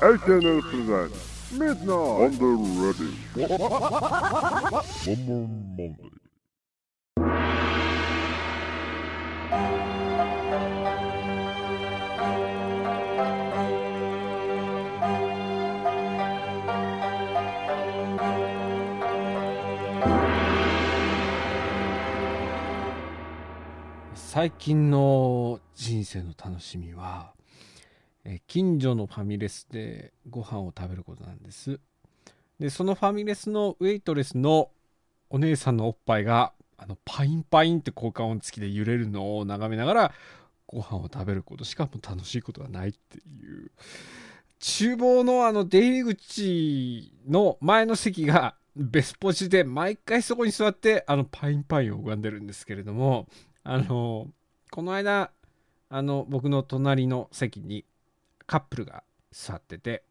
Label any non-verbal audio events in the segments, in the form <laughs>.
HNL presents Midnight on the Ready. Summer Monday. 最近の人生の楽しみはえ近所のファミレスでご飯を食べることなんです。でそのファミレスのウェイトレスのお姉さんのおっぱいがあのパインパインって効果音付きで揺れるのを眺めながらご飯を食べることしかも楽しいことがないっていう。厨房のあの出入り口の前の席がベスポジで毎回そこに座ってあのパインパインを拝んでるんですけれどもあのこの間あの僕の隣の席にカップルが座ってて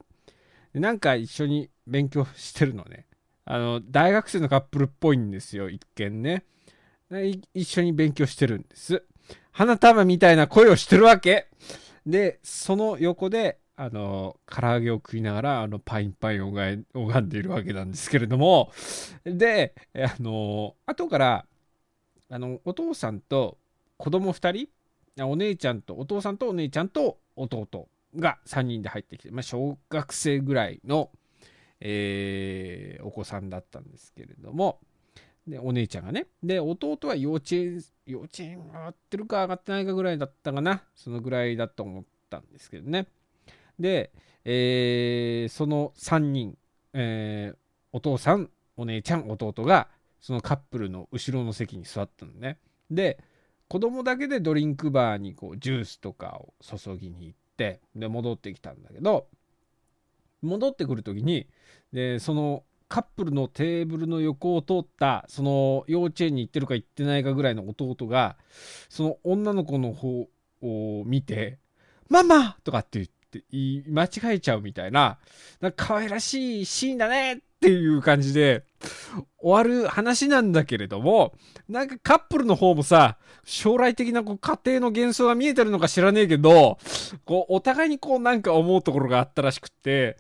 でなんか一緒に勉強してるのね。あの大学生のカップルっぽいんですよ一見ね。一緒に勉強してるんです。花束みたいな声をしてるわけ。でその横であの唐揚げを食いながらあのパインパインを拝んでいるわけなんですけれども。であの後からあのお父さんと子供2人お姉ちゃんとお父さんとお姉ちゃんと弟が3人で入ってきて、まあ、小学生ぐらいの、えー、お子さんだったんですけれどもでお姉ちゃんがねで弟は幼稚園幼稚園上がってるか上がってないかぐらいだったかなそのぐらいだと思ったんですけどね。で、えー、その3人、えー、お父さんお姉ちゃん弟がそのカップルの後ろの席に座ったのね。で子供だけでドリンクバーにこうジュースとかを注ぎに行ってで戻ってきたんだけど戻ってくる時にでそのカップルのテーブルの横を通ったその幼稚園に行ってるか行ってないかぐらいの弟がその女の子の方を見て「ママ!」とかって言って言い間違えちゃうみたいななんか可愛らしいシーンだねっっていう感じで終わる話なんだけれども、なんかカップルの方もさ、将来的なこう家庭の幻想が見えてるのか知らねえけど、こう、お互いにこうなんか思うところがあったらしくって、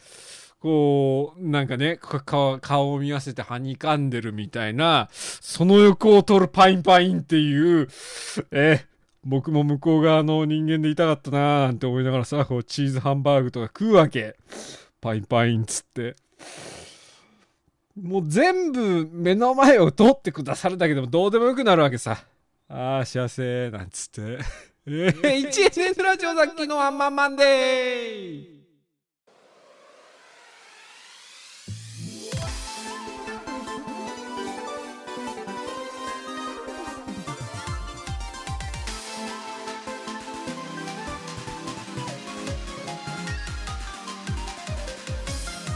こう、なんかね、顔を見合わせてはにかんでるみたいな、その横を通るパインパインっていう、え僕も向こう側の人間でいたかったなーなんて思いながらさ、こうチーズハンバーグとか食うわけ。パインパインつって。もう全部目の前を通ってくださるだけでもどうでもよくなるわけさ。ああ、幸せ、なんつって。<laughs> えー、1NN ラジオさっきのワンマンマンデー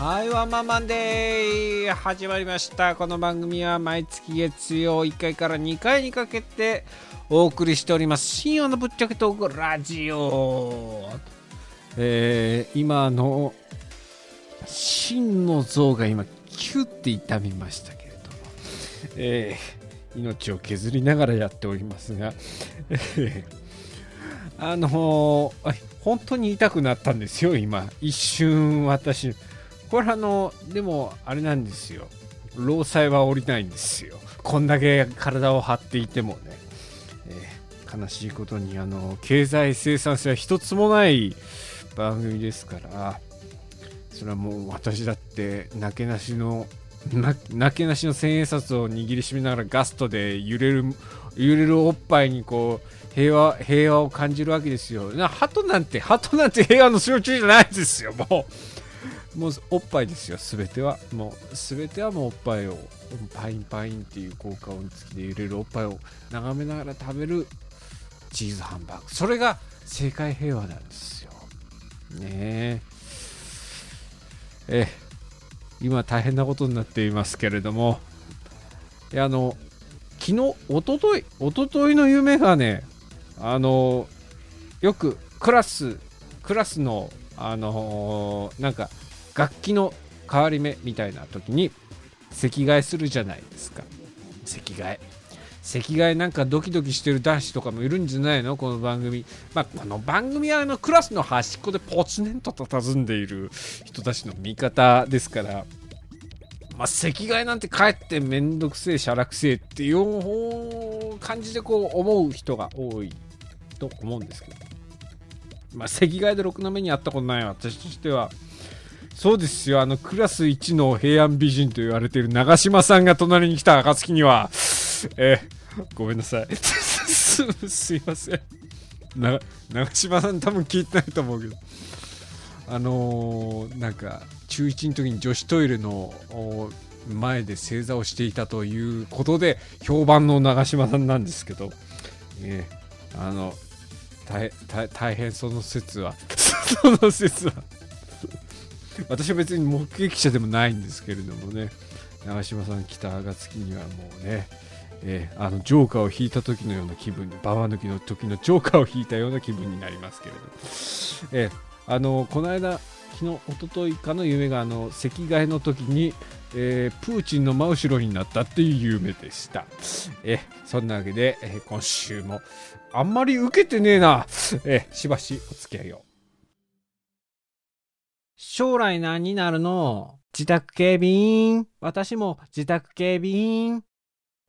はい、ワンマンマンデー始まりました。この番組は毎月月曜1回から2回にかけてお送りしております。深夜のぶっちゃけトークラジオ。えー、今の真の像が今キュッて痛みましたけれども、えー、命を削りながらやっておりますが、<laughs> あのー、本当に痛くなったんですよ、今。一瞬私。これあのでもあれなんですよ労災は降りないんですよこんだけ体を張っていてもね、えー、悲しいことにあの経済生産性は一つもない番組ですからそれはもう私だってなけなしのなけなしの千円札を握りしめながらガストで揺れる揺れるおっぱいにこう平和平和を感じるわけですよ。な鳩なんて鳩なんて平和の象徴じゃないですよもう。もうおっぱいですよ、すべては。もう、すべてはもうおっぱいを、パインパインっていう効果音付きで揺れるおっぱいを眺めながら食べるチーズハンバーグ。それが世界平和なんですよ。ねえ。え、今大変なことになっていますけれども、いや、あの、昨日、おととい、おとといの夢がね、あの、よくクラス、クラスの、あのー、なんか、楽器の変わり目みたいな時に席替えするじゃないですか。席替え。席替えなんかドキドキしてる男子とかもいるんじゃないの？この番組。まあこの番組はあのクラスの端っこでポツネンと佇んでいる人たちの味方ですから。まあ席替えなんてかえってめんどくせえしゃらくせえっていう感じでこう思う人が多いと思うんですけど。まあ席替えでろくな目にあったことない私としてはそうですよ、あの、クラス1の平安美人と言われている長嶋さんが隣に来た暁には、えー、ごめんなさい。す、<laughs> すいません。な、長嶋さん多分聞いてないと思うけど。あのー、なんか、中1の時に女子トイレの前で正座をしていたということで、評判の長嶋さんなんですけど、えー、あの、大大変その説は、<laughs> その説は。<laughs> 私は別に目撃者でもないんですけれどもね。長嶋さん来た暁にはもうね、えー、あのジョーカーを引いた時のような気分にババ抜きの時のジョーカーを引いたような気分になりますけれども、えー、あのこの間昨日一昨日かの夢があの席替えの時に、えー、プーチンの真後ろになったっていう夢でした。えそんなわけで、え今週もあんまり受けてねえな。えしばしお付き合いを。将来何になるの？自宅警備員。私も自宅警備員。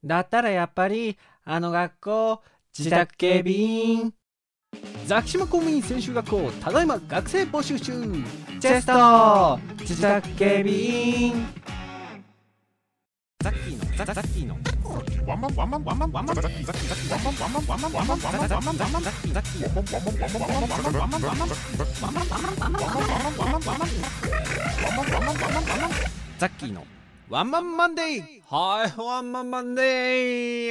だったらやっぱり、あの学校、自宅警備員。ザキシマ公務員専修学校、ただいま学生募集中。チェスト自宅警備員。ザッキーの、ザッキーの。ザッキーのワンマンマンデーはい、ワンマンマンデ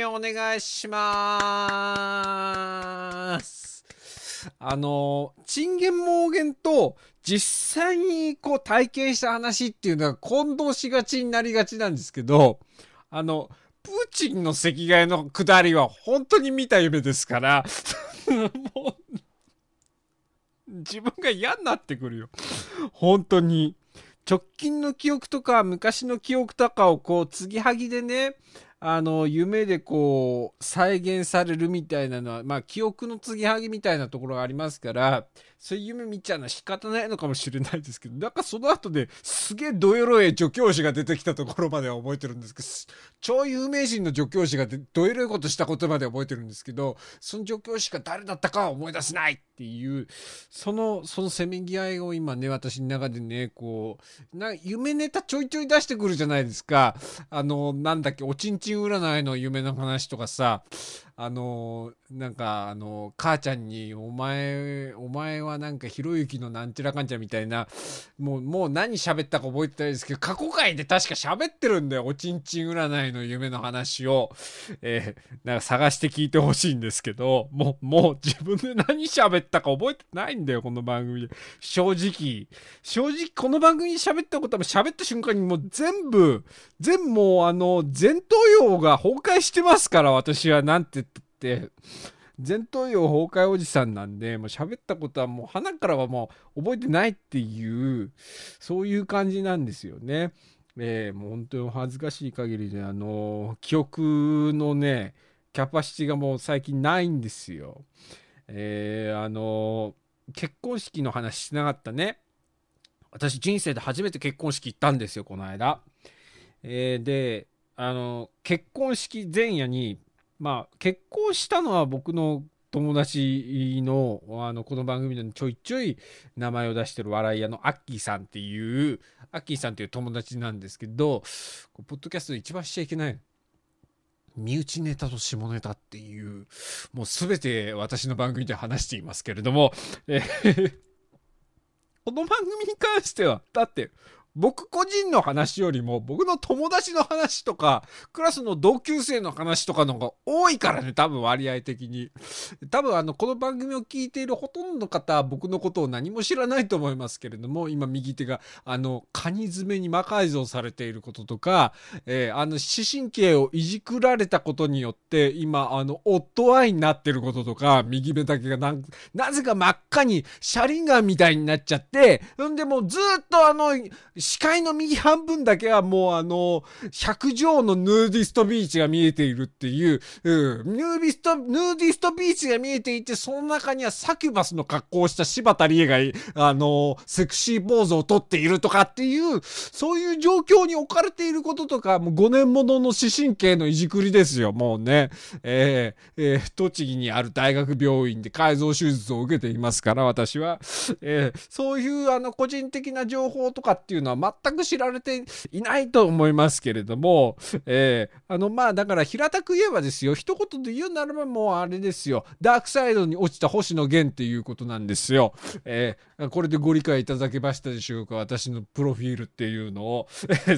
ーお願いしまーすあの、チンゲン盲言と実際にこう体験した話っていうのは混同しがちになりがちなんですけど、あの、プーチンの赤外の下りは本当に見た夢ですから、<laughs> もう、自分が嫌になってくるよ。本当に。直近の記憶とか昔の記憶とかをこう継ぎはぎでねあの夢でこう再現されるみたいなのはまあ記憶の継ぎはぎみたいなところがありますからそういう夢見ちゃうのは仕方ないのかもしれないですけどなんかその後ですげえどエロい助教師が出てきたところまでは覚えてるんですけど超有名人の助教師がどエロいことしたことまで覚えてるんですけどその助教師が誰だったかは思い出せないっていうそのそのせめぎ合いを今ね私の中でねこうな夢ネタちょいちょい出してくるじゃないですか。あのなんだっけおちんちん占いの夢の話とかさあのなんかあの母ちゃんに「お前お前はなんかひろゆきのなんちゃらかんちゃ」みたいなもうもう何喋ったか覚えてないですけど過去回で確か喋ってるんだよおちんちん占いの夢の話を、えー、なんか探して聞いてほしいんですけどもうもう自分で何喋ったか覚えてないんだよこの番組で。正直。正直この番組に喋ったことは喋った瞬間にもう全部全部もうあの前頭葉が崩壊してますから私はなんて言って前頭葉崩壊おじさんなんでもう喋ったことはもう鼻からはもう覚えてないっていうそういう感じなんですよね。えー、もう本当に恥ずかしい限りであの記憶のねキャパシティがもう最近ないんですよ。えー、あの結婚式の話しなかったね。私人生で初めて結婚式行ったんですよこの間。えー、であの結婚式前夜にまあ結婚したのは僕の友達のあのこの番組でちょいちょい名前を出してる笑い屋のアッキーさんっていうアッキーさんっていう友達なんですけどポッドキャストで一番しちゃいけない。身内ネタと下ネタっていうもう全て私の番組で話していますけれども、えーこの番組に関してはだって僕個人の話よりも僕の友達の話とかクラスの同級生の話とかの方が多いからね多分割合的に。多分あのこの番組を聞いているほとんどの方は僕のことを何も知らないと思いますけれども今右手があのカニ爪に魔改造されていることとか、えー、あの視神経をいじくられたことによって今あの夫愛になってることとか右目だけがななぜか真っ赤に写輪眼みたいになっちゃってんでもずっとあの視界の右半分だけはもうあの、100畳のヌーディストビーチが見えているっていう、うん、ヌーディスト、ヌーディストビーチが見えていて、その中にはサキュバスの格好をした柴田理恵が、あの、セクシーポーズをとっているとかっていう、そういう状況に置かれていることとか、もう5年ものの視神経のいじくりですよ、もうね。えー、えー、栃木にある大学病院で改造手術を受けていますから、私は。えー、そういうあの個人的な情報とかっていうのは全く知られていないと思いますけれども、えー、あのまあだから平たく言えばですよ、一言で言うならばもうあれですよ、ダークサイドに落ちた星野源っていうことなんですよ。えー、これでご理解いただけましたでしょうか、私のプロフィールっていうのを。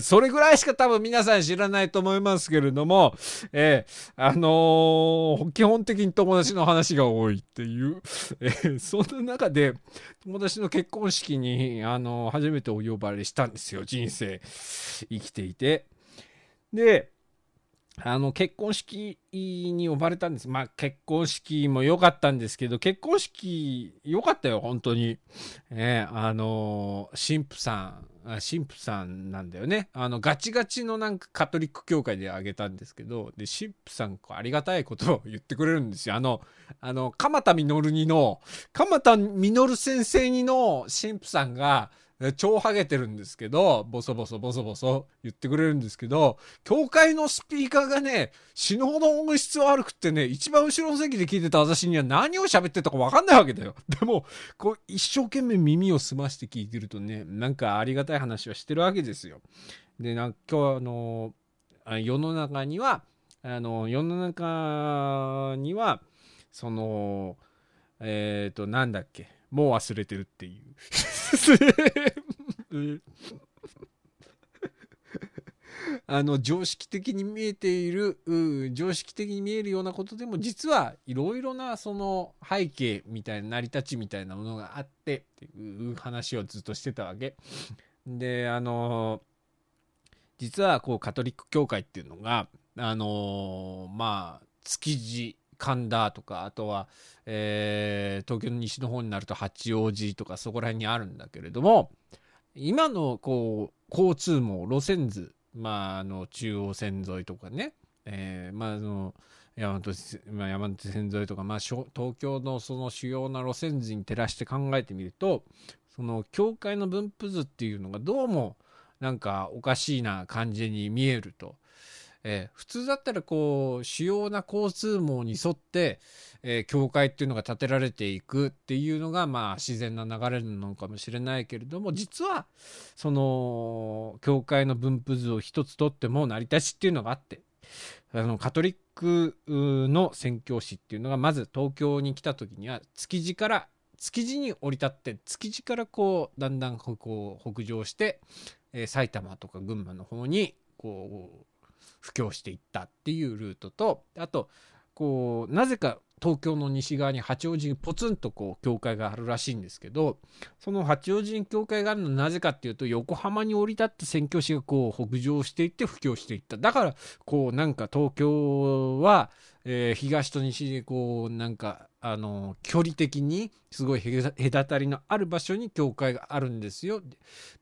それぐらいしか多分皆さん知らないと思いますけれども、えー、あのー、基本的に友達の話が多いっていう、えー、そんな中で友達の結婚式に、あのー、初めてお呼ばれしたんですよ、人生生きていて。で、あの、結婚式に呼ばれたんです。まあ、結婚式も良かったんですけど、結婚式良かったよ、本当に。え、あの、神父さん、神父さんなんだよね。あの、ガチガチのなんかカトリック教会であげたんですけど、で、神父さん、ありがたいことを言ってくれるんですよ。あの、あの、鎌田実にの、鎌田実先生にの神父さんが、超ハゲてるんですけど、ボソボソボソボソ言ってくれるんですけど、教会のスピーカーがね、死ぬほど音質悪くってね、一番後ろの席で聞いてた私には何を喋ってたかわかんないわけだよ。<laughs> でも、こう、一生懸命耳を澄まして聞いてるとね、なんかありがたい話はしてるわけですよ。で、なんか今日あの、世の中には、あの、世の中には、その、えっ、ー、と、なんだっけ、もう忘れてるっていう。あ <laughs> の常識的に見えている常識的に見えるようなことでも実はいろいろなその背景みたいな成り立ちみたいなものがあってっていう話をずっとしてたわけ。であの実はこうカトリック教会っていうのがあのまあ築地神田とかあとは、えー、東京の西の方になると八王子とかそこら辺にあるんだけれども今のこう交通網路線図まああの中央線沿いとかね、えー、まああの山手,、山手線沿いとか、まあ、東京のその主要な路線図に照らして考えてみるとその境界の分布図っていうのがどうもなんかおかしいな感じに見えると。えー、普通だったらこう主要な交通網に沿って、えー、境界っていうのが建てられていくっていうのがまあ自然な流れなのかもしれないけれども実はその境界の分布図を一つとっても成り立ちっていうのがあってあのカトリックの宣教師っていうのがまず東京に来た時には築地から築地に降り立って築地からこうだんだんこう北上して、えー、埼玉とか群馬の方にこう布教していったっていうルートとあとこうなぜか東京の西側に八王子にポツンとこう教会があるらしいんですけどその八王子に教会があるのはなぜかっていうと横浜に降り立って宣教師がこう北上していって布教していった。だからこうなんか東京は、えー、東と西でこうなんかあの距離的にすごい隔たりのある場所に教会があるんですよ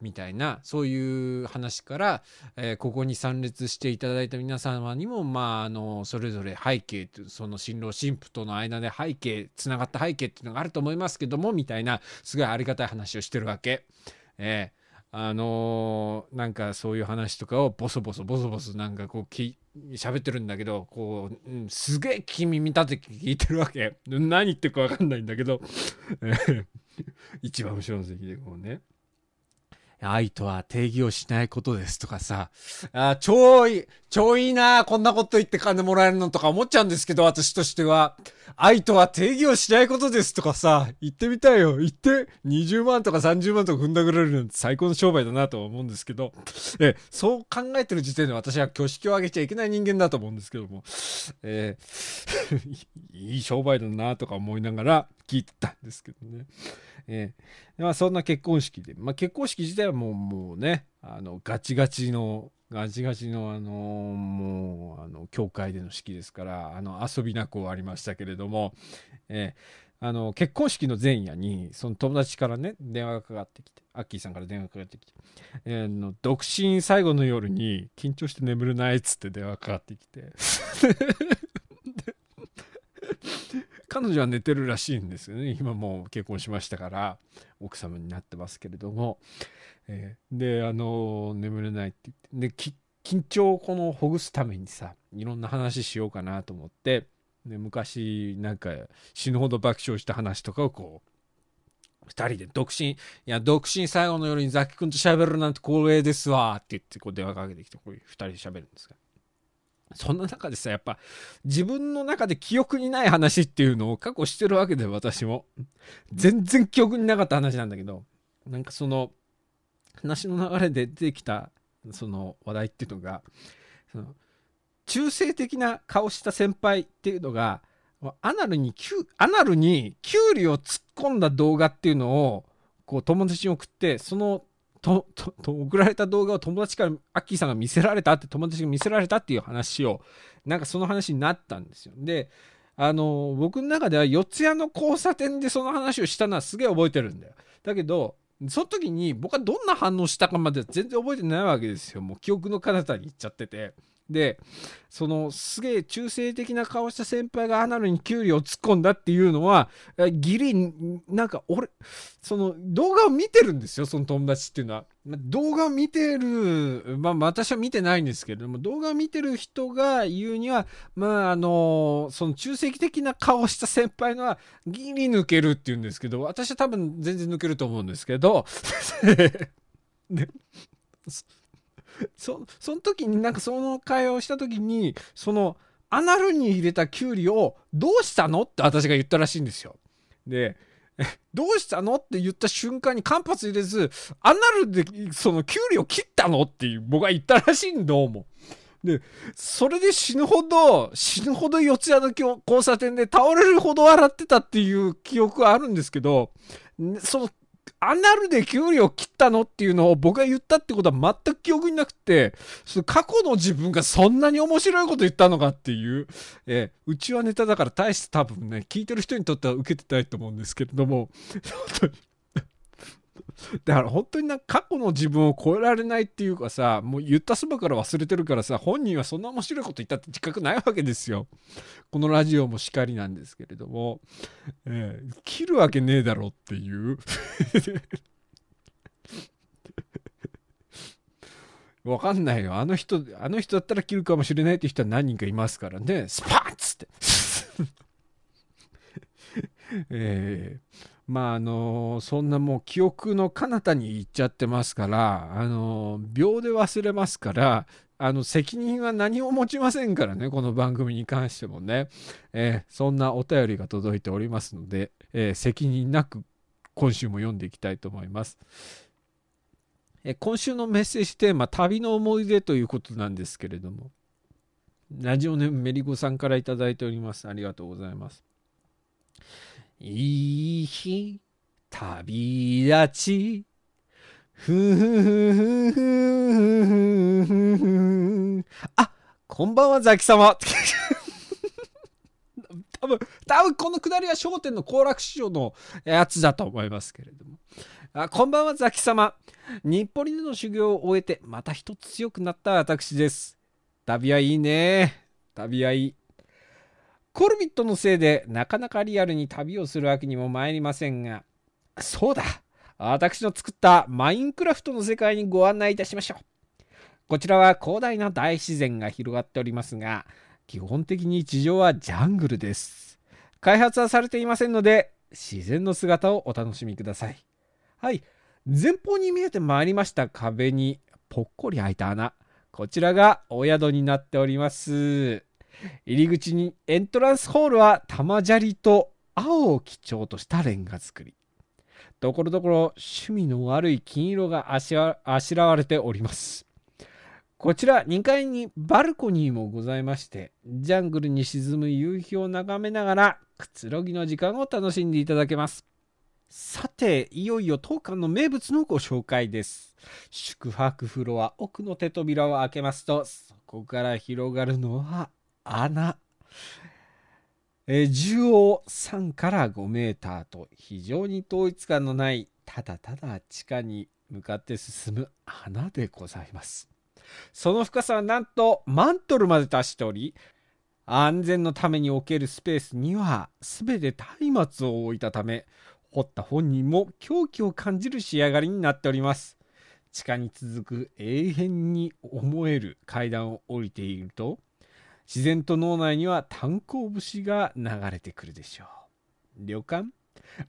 みたいなそういう話から、えー、ここに参列していただいた皆様にもまああのそれぞれ背景その新郎新婦との間で背景つながった背景っていうのがあると思いますけどもみたいなすごいありがたい話をしてるわけ。えーあのー、なんかそういう話とかをボソボソボソボソなんかこうき喋ってるんだけどこう、うん、すげえ君見たて聞いてるわけ。何言ってるか分かんないんだけど。一番後ろの席でこうね。愛とは定義をしないことですとかさ、あ超いい、超いいなこんなこと言って金もらえるのとか思っちゃうんですけど、私としては。愛とは定義をしないことですとかさ、言ってみたいよ。言って、20万とか30万とか踏んだくれるなんて最高の商売だなと思うんですけど、え、そう考えてる時点で私は挙式を上げちゃいけない人間だと思うんですけども、えー、<laughs> いい商売だなとか思いながら聞いてたんですけどね。えー、まあ、そんな結婚式で、まあ、結婚式自体はもうもうねあのガチガチのガチガチのあのもうあの教会での式ですからあの遊びなく終わりましたけれども、えーあの結婚式の前夜にその友達からね電話がかかってきてアッキーさんから電話がかかってきて、えー、の独身最後の夜に緊張して眠れないっつって電話がかかってきて。彼女は寝てるらしいんですよね。今もう結婚しましたから奥様になってますけれども、えー、であの眠れないって言って。で緊張をこのほぐすためにさいろんな話しようかなと思って。で昔なんか死ぬほど爆笑した話とかをこう2人で独身。いや独身最後の夜にザキ君と喋るなんて光栄ですわって言ってこう電話かけてきてこう2人で喋るんですが。そんな中でさやっぱ自分の中で記憶にない話っていうのを過去してるわけで私も。全然記憶になかった話なんだけどなんかその話の流れで出てきたその話題っていうのがその中性的な顔した先輩っていうのがアナルにアナルにキュウリを突っ込んだ動画っていうのをこう友達に送ってそのとと送られた動画を友達からアッキーさんが見せられたって友達が見せられたっていう話をなんかその話になったんですよ。であの僕の中では四谷の交差点でその話をしたのはすげえ覚えてるんだよ。だけどその時に僕はどんな反応したかまで全然覚えてないわけですよ。もう記憶の彼方に行っちゃってて。でそのすげえ中性的な顔した先輩がアナルにキュウリを突っ込んだっていうのはギリなんか俺その動画を見てるんですよその友達っていうのは。動画を見てるまあ私は見てないんですけれども動画を見てる人が言うにはまああのその中性的な顔した先輩のはギリ抜けるっていうんですけど私は多分全然抜けると思うんですけど。<laughs> で <laughs> そその時になんかその会話をした時にそのアナルに入れたキュウリをどうしたのって私が言ったらしいんですよ。で <laughs> どうしたのって言った瞬間に間髪入れずアナルでそのキュウリを切ったのって僕は言ったらしいんどうも。で、それで死ぬほど、死ぬほど四谷の交差点で倒れるほど笑ってたっていう記憶はあるんですけど、そのアナルで給料切ったのっていうのを僕が言ったってことは全く記憶になくて、その過去の自分がそんなに面白いこと言ったのかっていう、えー、うちはネタだから大して多分ね、聞いてる人にとっては受けてたいと思うんですけれども、<laughs> <laughs> だから本当にな過去の自分を超えられないっていうかさもう言ったそばから忘れてるからさ本人はそんな面白いこと言ったって自覚ないわけですよ。このラジオもしかりなんですけれども、えー、切るわけねえだろっていう。<laughs> わかんないよ。あの人あの人だったら切るかもしれないって人は何人かいますからね。スパンっつって。<laughs> えーまああのそんなもう記憶の彼方に行っちゃってますからあの秒で忘れますからあの責任は何も持ちませんからねこの番組に関してもね、えー、そんなお便りが届いておりますので、えー、責任なく今週も読んでいきたいと思います。え今週のメッセージテーマ「旅の思い出」ということなんですけれども。ラジオネームメリゴさんから頂いております。ありがとうございます。いい日、旅立ち、ふふふふふふあ、こんばんは、ザキ様。多分、多分このくだりは商店の行楽市場のやつだと思いますけれども。あこんばんは、ザキ様。日暮里での修行を終えて、また一つ強くなった私です。旅はいいね。旅はいい。コルビットのせいでなかなかリアルに旅をするわけにも参りませんが、そうだ私の作ったマインクラフトの世界にご案内いたしましょう。こちらは広大な大自然が広がっておりますが、基本的に地上はジャングルです。開発はされていませんので、自然の姿をお楽しみください。はい。前方に見えてまいりました壁にぽっこり開いた穴。こちらがお宿になっております。入り口にエントランスホールは玉砂利と青を基調としたレンガ造り。ところどころ趣味の悪い金色があしらわれております。こちら2階にバルコニーもございまして、ジャングルに沈む夕日を眺めながらくつろぎの時間を楽しんでいただけます。さて、いよいよ当館の名物のご紹介です。宿泊フロア奥の手扉を開けますと、そこから広がるのは穴。えー、縦横3から5メーターと非常に統一感のないただただ地下に向かって進む穴でございますその深さはなんとマントルまで達しており安全のために置けるスペースには全て松明を置いたため掘った本人も狂気を感じる仕上がりになっております地下に続く永遠に思える階段を降りていると自然と脳内には炭鉱節が流れてくるでしょう。旅館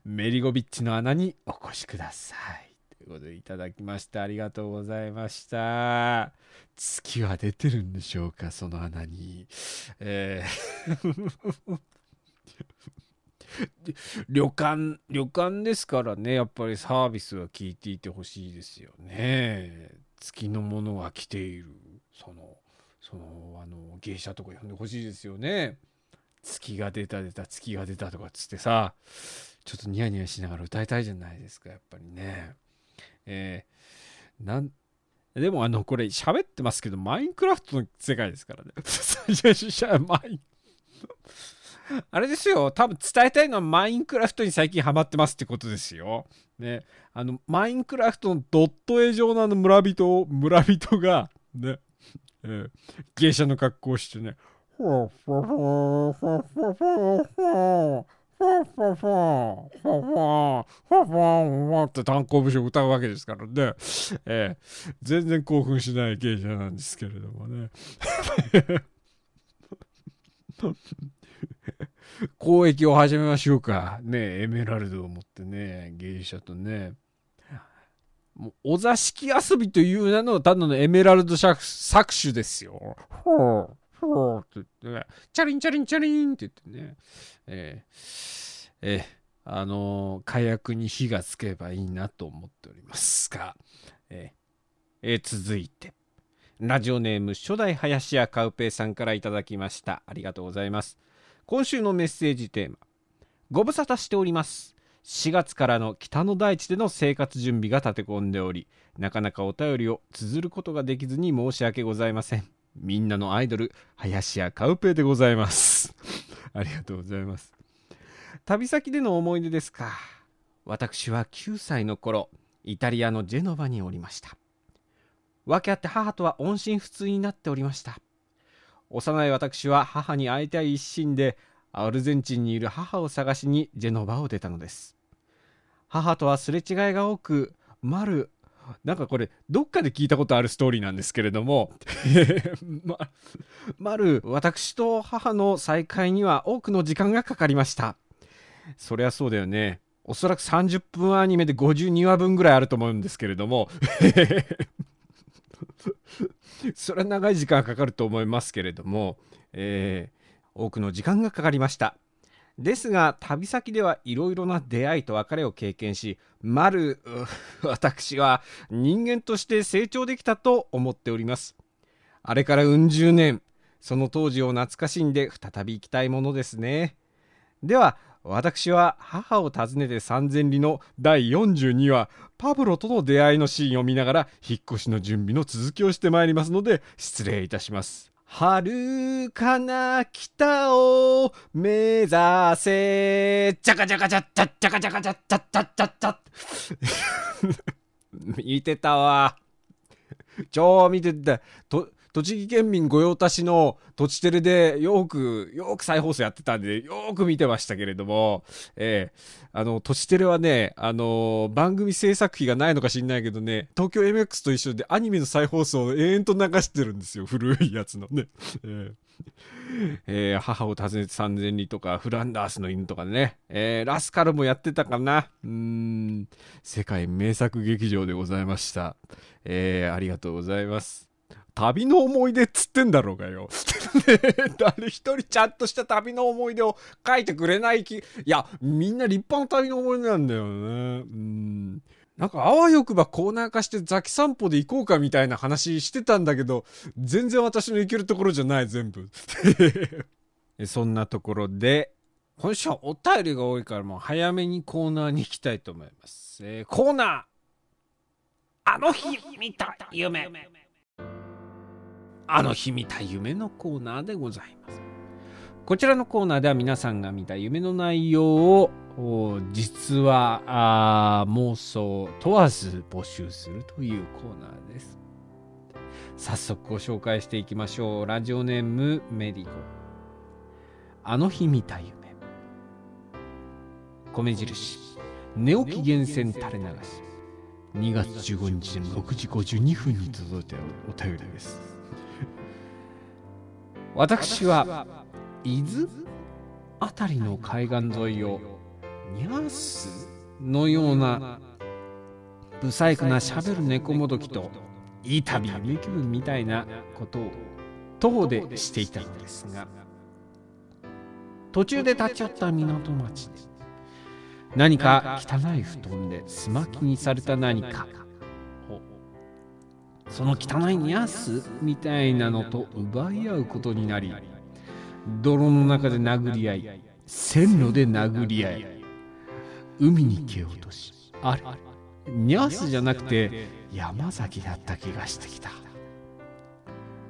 メリゴビッチの穴にお越しください。ということでいただきましてありがとうございました。月は出てるんでしょうかその穴に。えー。旅館旅館ですからね。やっぱりサービスは聞いていてほしいですよね。月のものが来ている。そのそのあの芸者とか呼んでほしいですよね。月が出た出た月が出たとかっつってさちょっとニヤニヤしながら歌いたいじゃないですかやっぱりね。えー、なんでもあのこれ喋ってますけどマインクラフトの世界ですからね。マインあれですよ、多分伝えたいのはマインクラフトに最近ハマってますってことですよ。ね。あの、マインクラフトのドット絵上のあの村人を、村人が、ね、え、芸者の格好をしてね、ほほほほほほほファファファファファファファって炭鉱節を歌うわけですからね、えー、全然興奮しない芸者なんですけれどもね。<laughs> 交易を始めましょうか。ねエメラルドを持ってね芸者とね。お座敷遊びという名のただのエメラルド搾取ですよ。ほう、ほうって言って、チャリンチャリンチャリンって言ってね。えー、えー、あのー、火薬に火がつけばいいなと思っておりますが、えー、えー、続いて。ラジオネーム初代林家カウペイさんからいただきました。ありがとうございます。今週のメッセージテーマご無沙汰しております4月からの北の大地での生活準備が立て込んでおりなかなかお便りを綴ることができずに申し訳ございません。みんなのアイドル林家カウペイでございます。<laughs> ありがとうございます。旅先での思い出ですか。私は9歳の頃イタリアのジェノバにおりました。訳あって母とは音信不通になっておりました。幼い私は母に会いたい一心でアルゼンチンにいる母を探しにジェノバを出たのです。母とはすれ違いが多くマルなんかこれどっかで聞いたことあるストーリーなんですけれども <laughs> ま、まる私と母の再会には多くの時間がかかりました。そりゃそうだよね。おそらく30分アニメで52話分ぐらいあると思うんですけれども。<laughs> それは長い時間かかると思いますけれども、えー、多くの時間がかかりました。ですが旅先ではいろいろな出会いと別れを経験しまる私は人間として成長できたと思っております。あれからうん十年その当時を懐かしんで再び行きたいものですね。では私は母を訪ねて三千里の第42話パブロとの出会いのシーンを見ながら引っ越しの準備の続きをしてまいりますので失礼いたします。遥かな北を目指せ。ちゃかちゃかちゃっ、じゃ、ちゃかちゃかちゃ、じゃ、じゃ、じゃ、じゃ。見てたわ。超見てた。と、栃木県民御用達の土地テレでよく、よく再放送やってたんで、よく見てましたけれども、えー、あの、土地テレはね、あのー、番組制作費がないのか知んないけどね、東京 MX と一緒でアニメの再放送を延々と流してるんですよ。古いやつのね。<laughs> えーえー、母を訪ねて三千里とか、フランダースの犬とかね、えー、ラスカルもやってたかな。うん、世界名作劇場でございました。えー、ありがとうございます。旅の思い出っつってんだろうがよ。<laughs> 誰一人ちゃんとした旅の思い出を書いてくれない気。いや、みんな立派な旅の思い出なんだよね。うん。なんかあわよくばコーナー化してザキ散歩で行こうかみたいな話してたんだけど、全然私の行けるところじゃない、全部。<laughs> そんなところで、今週はお便りが多いからもう早めにコーナーに行きたいと思います。えー、コーナーあの日見た夢あの日見た夢のコーナーでございます。こちらのコーナーでは皆さんが見た夢の内容を実は妄想問わず募集するというコーナーです。早速ご紹介していきましょう。ラジオネームメリゴあの日見た夢。米印。寝起き厳選垂れ流し。2月15日の6時52分に届いたお便りです。私は伊豆あたりの海岸沿いをニャースのような不細工なしゃべる猫もどきといい旅夢気分みたいなことを徒歩でしていたのですが途中で立ち寄った港町で何か汚い布団ですまきにされた何かその汚いニャースみたいなのと奪い合うことになり泥の中で殴り合い線路で殴り合い海に蹴落としあれニャースじゃなくて山崎だった気がしてきた。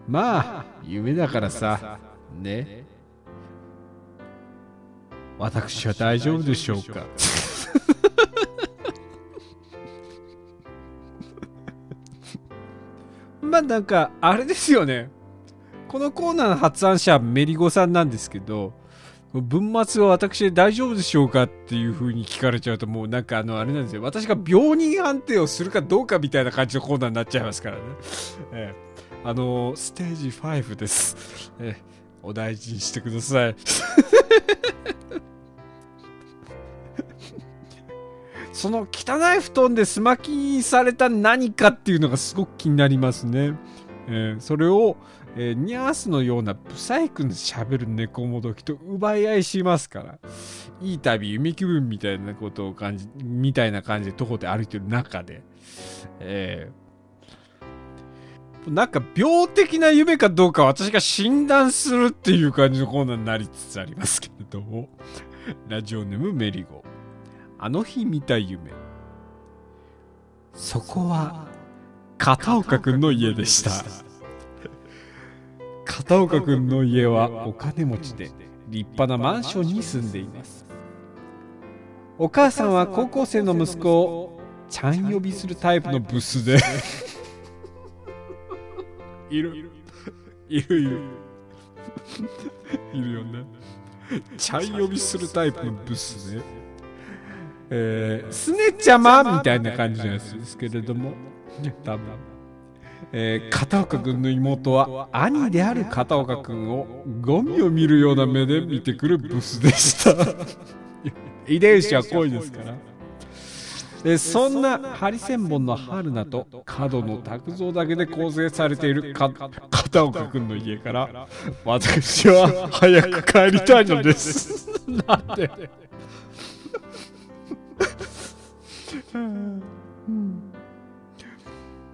まあ夢だからさね。私は大丈夫でしょうか。まあなんかあれですよね。このコーナーの発案者メリゴさんなんですけど文末は私で大丈夫でしょうかっていう風に聞かれちゃうともうなんかあのあれなんですよ。私が病人判定をするかどうかみたいな感じのコーナーになっちゃいますからね、ええ、あのステージ5です、ええ、お大事にしてください。その汚い布団ですまきされた何かっていうのがすごく気になりますね。えー、それを、えー、ニャースのようなブサイクにしゃべる猫もどきと奪い合いしますから、いい旅、夢気分みたいなことを感じ、みたいな感じで徒歩で歩いてる中で、えー、なんか病的な夢かどうか私が診断するっていう感じのコーナーになりつつありますけれども、ラジオネームメリゴ。あの日見た夢。そこは片岡くんの家でした。片岡くんの家はお金持ちで立派なマンションに住んでいます。お母さんは高校生の息子をちゃん呼びするタイプのブスで。いる。いるいるいるよね。ちゃん呼びするタイプのブスねえー、すねちゃまみたいな感じのやつですけれども、多分。えー、片岡君の妹は兄である片岡君をゴミを見るような目で見てくるブスでした。<laughs> 遺伝子は濃いですから。でそんなハリセンボンの春菜と角野拓三だけで構成されている片岡君の家から私は早く帰りたいのです。<laughs> なんで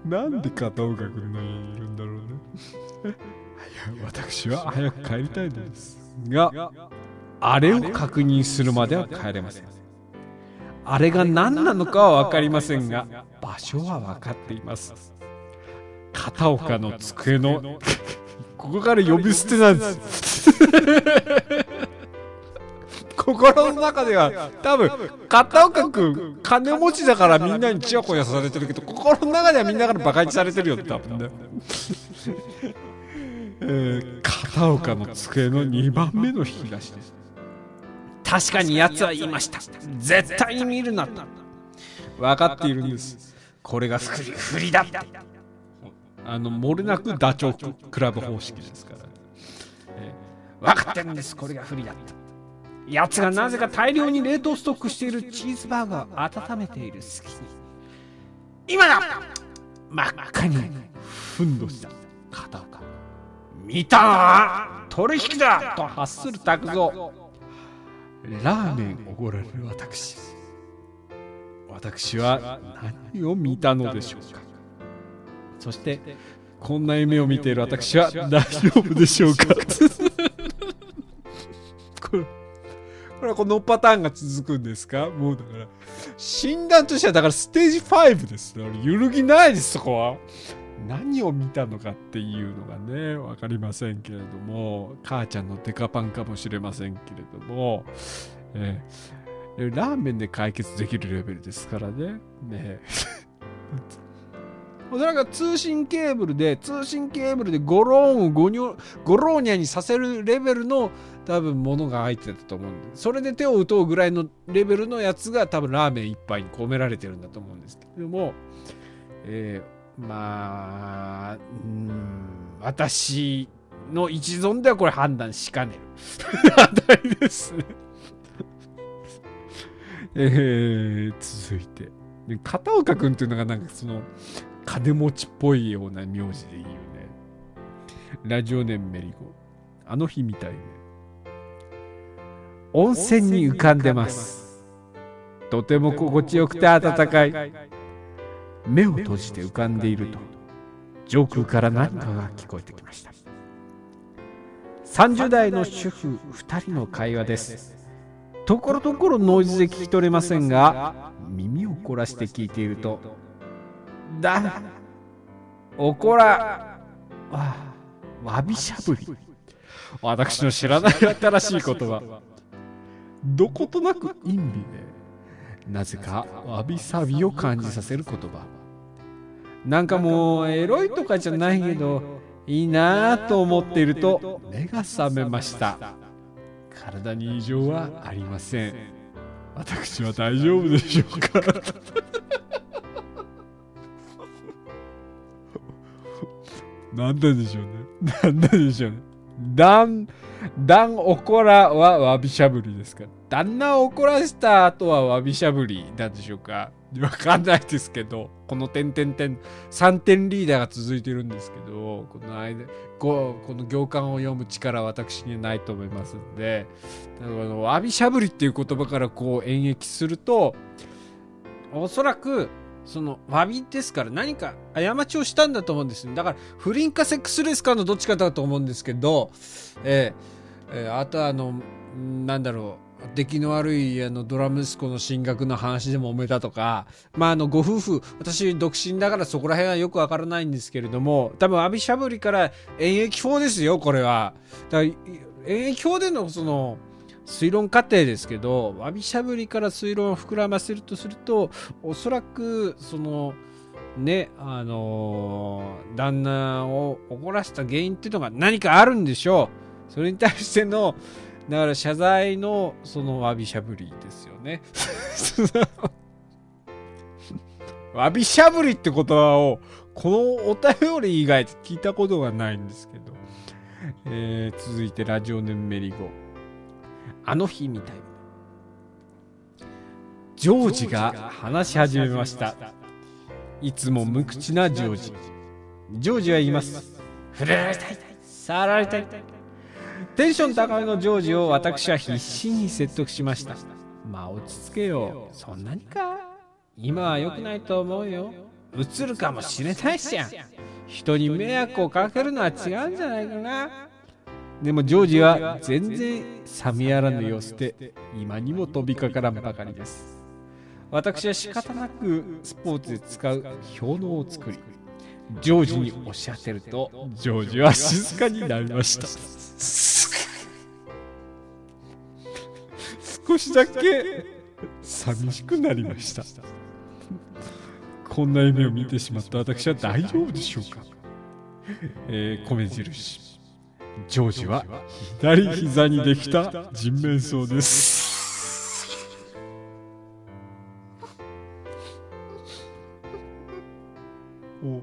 なんで片岡君の家にいるんだろうね。<laughs> 私は早く帰りたいのですがあれを確認するまでは帰れません。あれが何なのかは分かりませんが場所は分かっています。片岡の机の <laughs> <laughs> ここから呼び捨てなんです <laughs> 心の中では多分片岡君金持ちだからみんなにちやほやされてるけど心の中ではみんなからバカにされてるよ多分ね。<laughs> えー、片岡の机の2番目の引き出しです。確かに奴は言いました。絶対に見るなと。分かっているんです。これが振り振りだ。あの漏れなくダチョウクラブ方式ですから、えー、分かってるんです。これが不利だった奴がなぜか大量に冷凍ストックしているチーズバーガーを温めている隙に今だ真っ赤にふんどした片岡見たな取引だと発する拓蔵ラーメンおごられる私。私は何を見たのでしょうか。そしてこんな夢を見ている私は大丈夫でしょうか。<laughs> これはこのパターンが続くんですか？もうだから、診断としてはだからステージ5です。揺るぎないです、そこは。何を見たのかっていうのがね分かりませんけれども。母ちゃんのデカパンかもしれませんけれども、えー、ラーメンで解決できるレベルですからね。ね <laughs> それが通信ケーブルで通信ケーブルでゴローンをゴニョゴローニャにさせるレベルの多分ものが入ってたと思うんでそれで手を打とうぐらいのレベルのやつが多分ラーメン一杯に込められてるんだと思うんですけれども、えー、まあうん私の一存ではこれ判断しかねる <laughs> 値ですねえー、続いて片岡君っていうのがなんかその金持ちっぽいような名字でいいよね。ラジオネームメリゴ。あの日みたいね。温泉に浮かんでます。とても心地よくて暖かい。目を閉じて浮かんでいると、上空から何かが聞こえてきました。30代の主婦2人の会話です。ところどころノイズで聞き取れませんが、耳を凝らして聞いていると、だおこらわわびしゃぶり私の知らない新しい言葉どことなく陰美でなぜかわびさびを感じさせる言葉なんかもうエロいとかじゃないけどいいなと思っていると目が覚めました体に異常はありません私は大丈夫でしょうか？<laughs> なんででしょうね。なんででしょうね。だん、だんおこらはわびしゃぶりですか？ら。旦那を怒らせた後はわびしゃぶりなんでしょうか？わかんないですけど、この点点点、3点リーダーが続いてるんですけど、この間、ここの行間を読む力は私にはないと思いますんで、あのわびしゃぶりっていう言葉からこう演繹すると、おそらく、その詫びですから何か過ちをしたんだと思うんですだから不倫かセックスレスかのどっちかだと思うんですけど、えーえー、あとはあのなんだろう出来の悪いあのドラ息子の進学の話でもめたとか、まあ、あのご夫婦私独身だからそこら辺はよくわからないんですけれども多分阿ビしゃぶりから演疫法ですよこれは。だから演疫法でのその推論過程ですけどわびしゃぶりから推論を膨らませるとするとおそらくそのねあのー、旦那を怒らせた原因っていうのが何かあるんでしょう。それに対してのだから謝罪のそのわびしゃぶりですよね。<laughs> わびしゃぶりって言葉をこのお便り以外聞いたことがないんですけど、えー、続いてラジオネームメリゴあの日みたい。ジョージが話し始めました。いつも無口なジョージ。ジョージは言います。触れられたい。触られたい。テンション高めのジョージを私は必死に説得しました。まあ落ち着けよ。そんなにか。今は良くないと思うよ。映るかもしれないじゃん人に迷惑をかけるのは違うんじゃないかな。でもジョージは全然冷めやらぬ様子で今にも飛びかからんばかりです。私は仕方なくスポーツで使う氷のを作りジョージに押し当てるとジョージは静かになりました。少しだけ寂しくなりました。こんな夢を見てしまった私は大丈夫でしょうか、えー、米印。ジョージは左膝にできた人面相です。も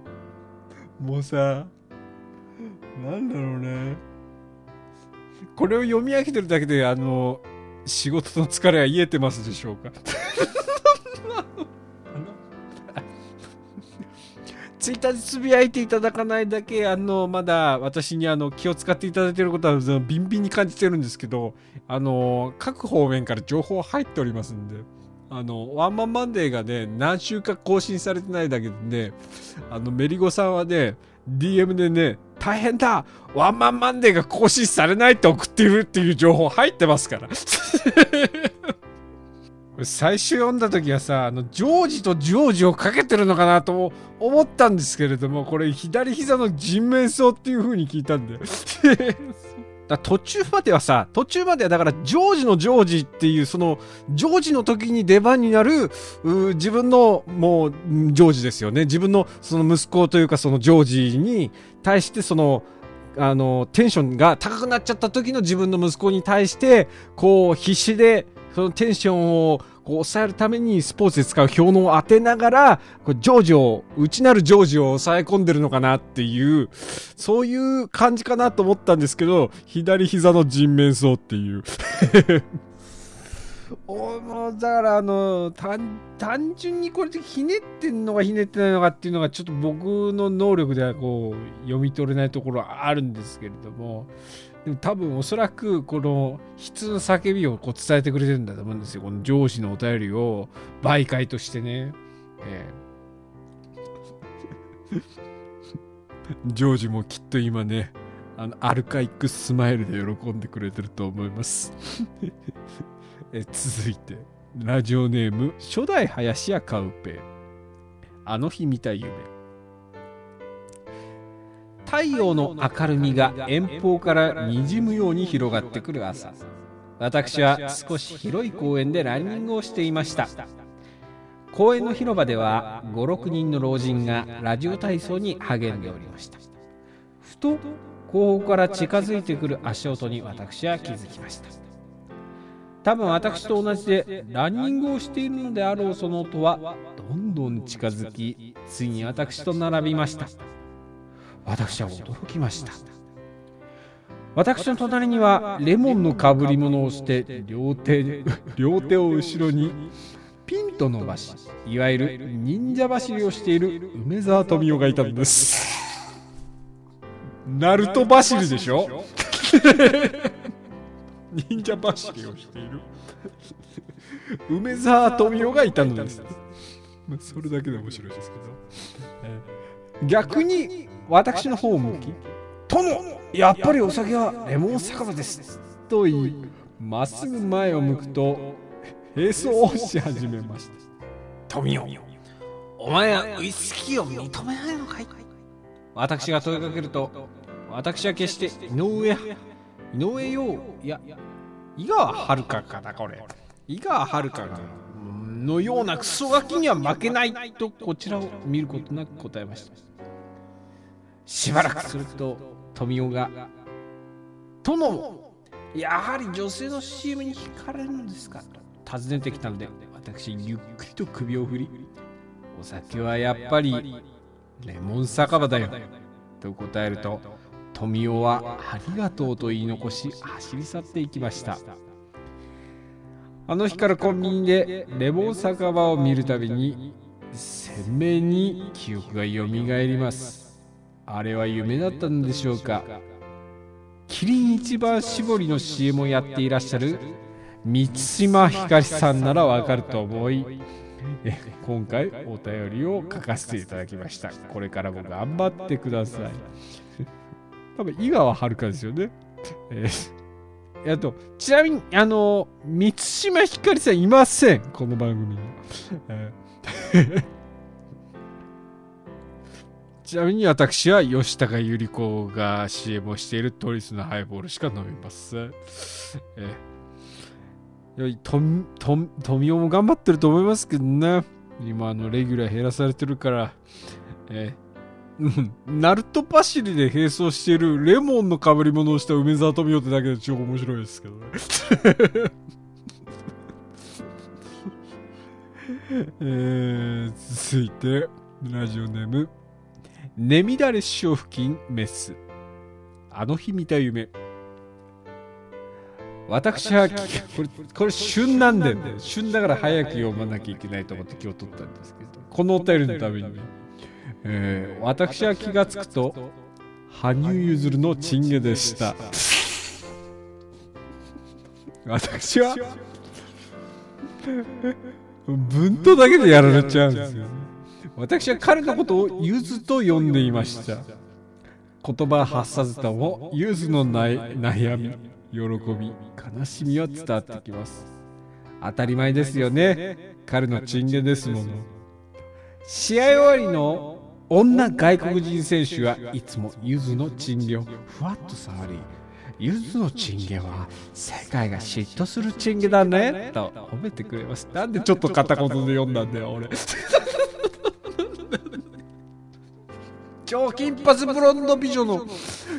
うもうさなんだろうね。これを読み上げてるだけであの仕事の疲れは癒えてますでしょうか？ツイッターでつぶやいていただかないだけ、あの、まだ私にあの気を使っていただいていることはビンビンに感じてるんですけど、あの、各方面から情報入っておりますんで、あの、ワンマンマンデーがね、何週か更新されてないだけでね、あの、メリゴさんはね、DM でね、大変だワンマンマンデーが更新されないって送っているっていう情報入ってますから。最初読んだ時はさあのジョージとジョージをかけてるのかなと思ったんですけれどもこれ左膝の人面相っていう風に聞いたんで。<laughs> だ途中まではさ途中まではだからジョージのジョージっていうそのジョージの時に出番になる自分のもうジョージですよね。自分のその息子というかそのジョージに対してそのあのテンションが高くなっちゃった時の自分の息子に対してこう必死でそのテンションをこう抑えるためにスポーツで使う氷のを当てながら、こジョージを、内なるジョージを抑え込んでるのかなっていう、そういう感じかなと思ったんですけど、左膝の人面相っていう。<laughs> おだからあの単純にこれでひねってんのかひねってないのかっていうのがちょっと僕の能力ではこう読み取れないところあるんですけれども多分おそらくこの筆の叫びをこう伝えてくれてるんだと思うんですよ。この上司のお便りを媒介としてね。えー、ジョージもきっと今ね、あのアルカイックスマイルで喜んでくれてると思いますえ続いて、ラジオネーム、初代林家カウペあの日見た夢。太陽の明るみが遠方からにじむように広がってくる朝。私は少し広い公園でランニングをしていました。公園の広場では56人の老人がラジオ体操に励んでおりました。ふと後方から近づいてくる足音に私は気づきました。多分私と同じでランニングをしているのであろうその音はどんどん近づきついに私と並びました。私は驚きました。私の隣にはレモンのかぶり物をして両手両手を後ろにピンと伸ばしいわゆる忍者走りをしている梅沢富美男がいたんです。ナルト走りでしょ？<laughs> 忍者走りをしている。梅沢富美男がいたのです。それだけで面白いですけど。逆に私の方を向き「殿やっぱりお酒はレモン酒場です」と言いまっすぐ前を向くと並走をし始めました。富代お前はウイスキーを認めないのかい？私が問いかけると私は決して井上井上陽いや井川遥かなこれ。井川遥がのようなクソガキには負けないとこちらを見ることなく答えましたしばらくすると富雄が「殿もやはり女性の CM に惹かれるんですか?」と尋ねてきたので私ゆっくりと首を振り「お酒はやっぱりレモン酒場だよ」と答えると富雄は「ありがとう」と言い残し走り去っていきましたあの日からコンビニでレモン酒場を見るたびに鮮明に記憶がよみがえりますあれは夢だったんでしょうか。キリン一番搾りの CM をやっていらっしゃる満島ひかりさんならわかると思い今回お便りを書かせていただきました。これからも頑張ってください。多分井川遥ですよね。えー、あとちなみにあの満島ひかりさんいません。この番組に、えちなみに私は吉高由里子が CM をしているトリスのハイボールしか飲みません。えー、とと富雄も頑張ってると思いますけどね。今、の、レギュラー減らされてるから、えー、ナルトパシリで並走しているレモンの被り物をした梅沢富美男ってだけで超面白いですけどね。<laughs> えー、続いて、ラジオネーム、ねみだれ師匠付近メス。あの日見た夢。私はこれこれ旬なんで、ね、旬だから早く読まなきゃいけないと思って今日撮ったんですけど。このお便りのために、えー、私は気がつくと羽生結弦のチンゲでした。私は文頭だけでやられちゃうんですよ。ね私は彼のことをゆずと呼んでいました。言葉発さずともゆずの悩み喜び悲しみは伝わってきます。当たり前ですよね。彼のチンゲですもの。試合終わりの女外国人選手はいつもゆずのチンゲをふわっと触りゆずのチンゲは世界が嫉妬するチンゲだねと褒めてくれます。なんでちょっと片言で読んだんだよ俺。超金髪ブロンド美女の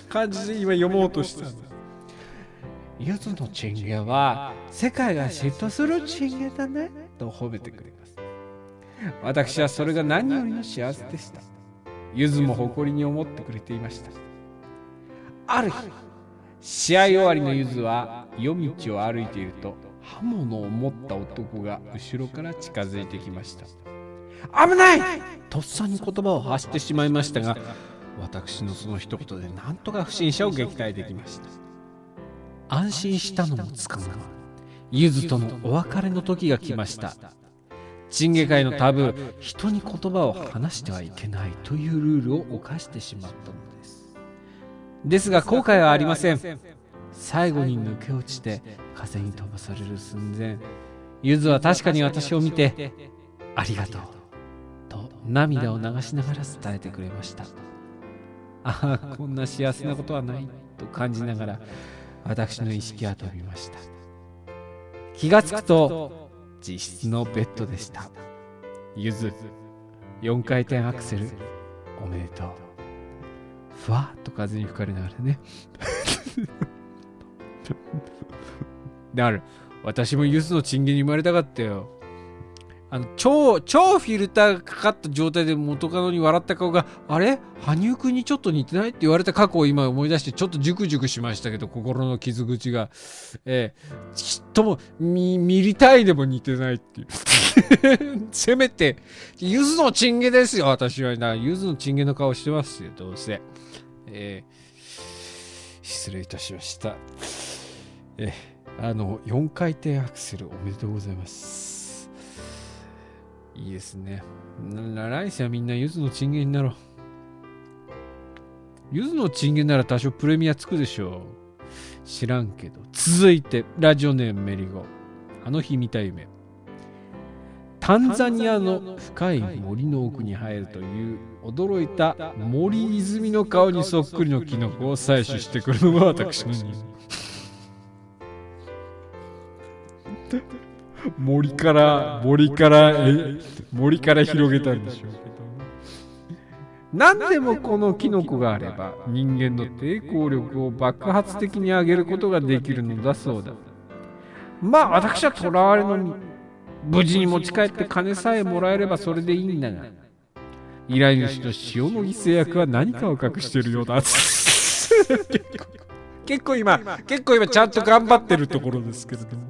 感じで今読もうとしたんだ。ゆずのチンゲは世界が嫉妬するチンゲだねと褒めてくれます。私はそれが何よりの幸せでした。ゆずも誇りに思ってくれていました。ある日試合終わりのゆずは夜道を歩いていると刃物を持った男が後ろから近づいてきました。危ない！とっさに言葉を発してしまいましたが私のその一言で何とか不審者を撃退できました。安心したのもつかのゆずとのお別れの時が来ました。チンゲ界のタブー人に言葉を話してはいけないというルールを犯してしまったのです。ですが後悔はありません。最後に抜け落ちて風に飛ばされる寸前ゆずは確かに私を見てありがとう。涙を流しながら伝えてくれました。ああこんな幸せなことはないと感じながら私の意識は飛びました。気がつくと自室のベッドでした。ゆず4回転アクセルおめでとう。ふわっと風に吹かれながらね。<laughs> である。私もゆずのチンゲに生まれたかったよ。あの超超フィルターがかかった状態で元カノに笑った顔があれ？羽生くんにちょっと似てないって言われた過去を今思い出してちょっとジュクジュクしましたけど心の傷口が。えー、ちっとも見見りたいでも似てないっていう。<laughs> せめてゆずのチンゲですよ私は。なゆずのチンゲの顔してますよどうせ。えー、失礼いたしました。えー、あの4回転アクセルおめでとうございます。いいですね。来世はみんなゆずのチンゲンになろう。ゆずのチンゲンなら多少プレミアつくでしょう。知らんけど。続いて、ラジオネームメリゴ。あの日見た夢。タンザニアの深い森の奥に入るという驚いた森泉の顔にそっくりのキノコを採取してくるのが私の任務。森から森からえ森から広げたんでしょう。けど何でもこのキノコがあれば人間の抵抗力を爆発的に上げることができるのだそうだ。まあ私は囚われの無事に持ち帰って金さえもらえればそれでいいんだが依頼主の塩野義製薬は何かを隠しているようだ。結構今結構今ちゃんと頑張ってるところですけれども、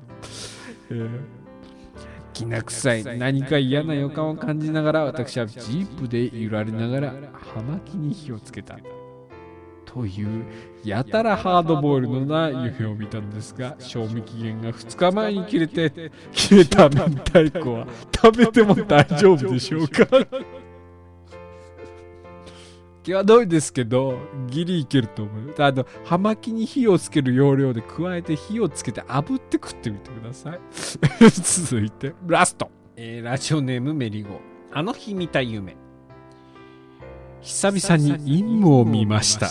えーきな臭い何か嫌な予感を感じながら私はジープで揺られながら葉巻に火をつけた。というやたらハードボイルのな夢を見たんですが賞味期限が2日前に切れて切れた明太子は食べても大丈夫でしょうか？際どいですけど、ギリいけると思う。あの、葉巻に火をつける要領で加えて火をつけて炙って食ってみてください。<laughs> 続いて、ラスト。えー、ラジオネームメリゴ。あの日見た夢。久々に陰夢を見ました。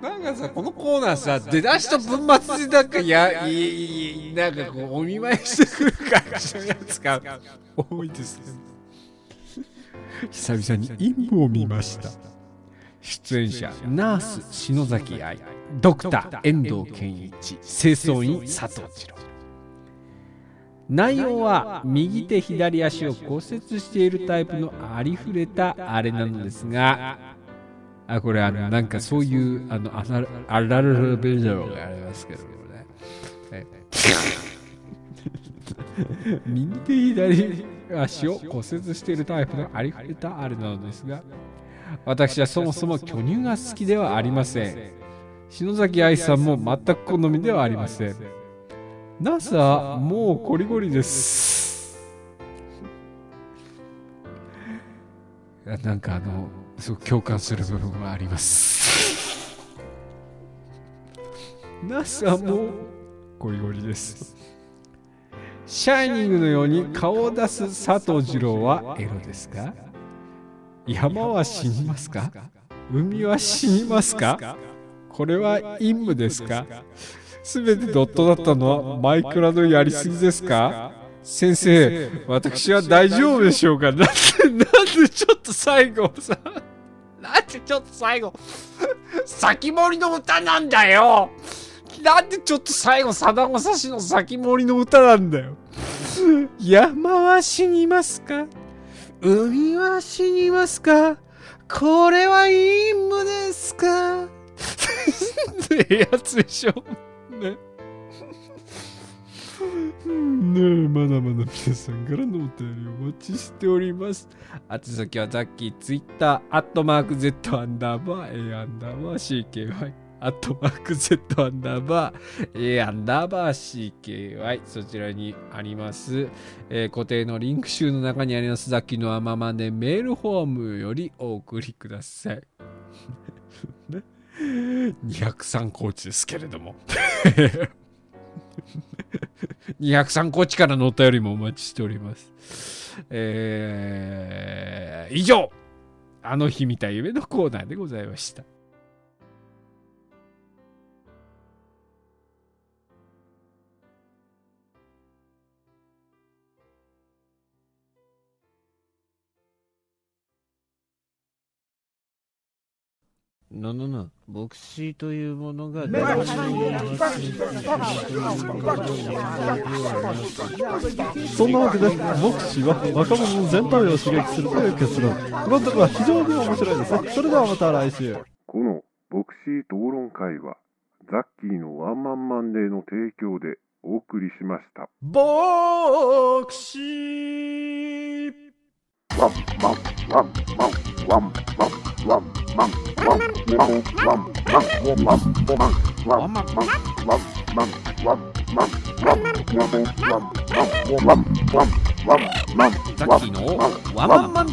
なんかさ、このコーナーさ、出だしと文末でなんかや、いい、なんかこう、お見舞いしてくる感じのやつが多いですね。久々に陰夢を見ました。出演者ナース篠崎愛ドクター遠藤健一清掃員佐藤二郎内容は右手左足を骨折しているタイプのありふれたあれなのですがあこれあのなんかそういうあのアラアラルベジョがありますけどね <laughs> 右手左足を骨折しているタイプのありふレたあルなのですが私はそもそも巨乳が好きではありません。篠崎愛さんも全く好みではありません。NASA もうコリコリです。<laughs> なんかあのすごく共感する部分があります。<laughs> NASA もゴリゴリです。シャイニングのように顔を出す佐藤二郎はエロですか？山は死にますか？海は死にますか？これは陰夢ですか？すべてドットだったのはマイクラのやりすぎですか？先生、私は大丈夫でしょうか？なんで、なんでちょっと最後さ、なんでちょっと最後、先森の歌なんだよ！なんでちょっと最後、さだまさしの先森の歌なんだよ。山は死にますか？海は死にますか？これは陰夢ですか？ってやつでしょ？ね。ねえ、まだまだ皆さんからのお便りお待ちしております。あつ先はザッキー、ツイッター、アットマーク Z アンダーバー、A アンダーバー、CKY。アットマーク Z アンダーバー、え、アンダーバー CKY、そちらにあります、えー、固定のリンク集の中にあります、さっきのアママネメールフォームよりお送りください。203コーチですけれども203コーチからのお便りもお待ちしております。えー、以上、あの日見た夢のコーナーでございました。なのな、ボクシーというものがそんなわけでボクシーは若者の全体を刺激するという結論。このところは非常に面白いです。ねそれではまた来週。この牧師討論会はザッキーのワンマンマンデーの提供でお送りしました。ボクシーワンマン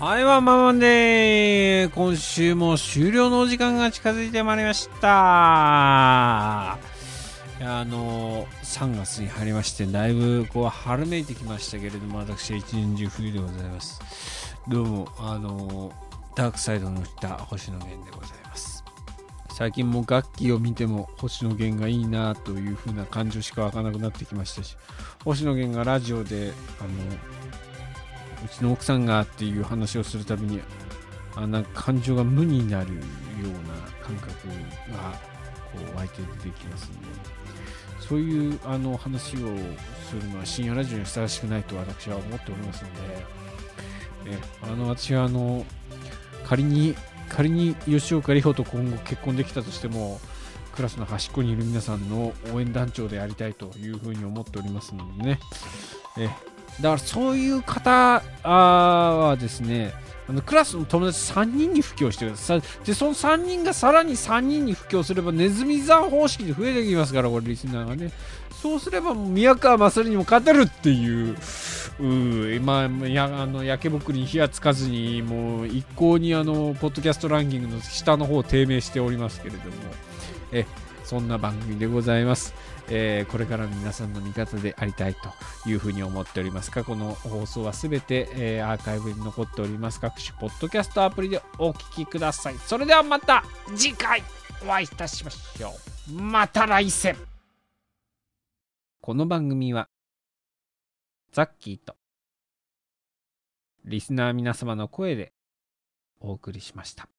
はい、ワンママンで今週も終了のお時間が近づいてまいりました。あの3月に入りましてだいぶこう春めいてきましたけれども私は一年中冬でございます。どうもあのダークサイドのった星野源でございます。最近も楽器を見ても星野源がいいなという風な感情しか湧かなくなってきましたし星野源がラジオであのうちの奥さんがっていう話をするたびにあなんか感情が無になるような感覚がこう湧いて出てきますので。そういうあの話をするのは深夜ラジオにふさわしくないと私は思っておりますので、えあの私はあの仮に仮に吉岡里帆と今後結婚できたとしてもクラスの端っこにいる皆さんの応援団長でありたいというふうに思っておりますのでね、えだからそういう方はですねあのクラスの友達3人に布教してください。でその3人がさらに3人に布教すればネズミ座方式で増えてきますからこれリスナーがね。そうすれば宮川勝にも勝てるっていう。うまあやあの焼けぼくに火がつかずにもう一向にあのポッドキャストランキングの下の方を低迷しておりますけれども。えそんな番組でございます。えー、これからの皆さんの味方でありたいというふうに思っております過去の放送はすべて、えー、アーカイブに残っております各種ポッドキャストアプリでお聞きください。それではまた次回お会いいたしましょう。また来世。この番組はザッキーとリスナー皆様の声でお送りしました。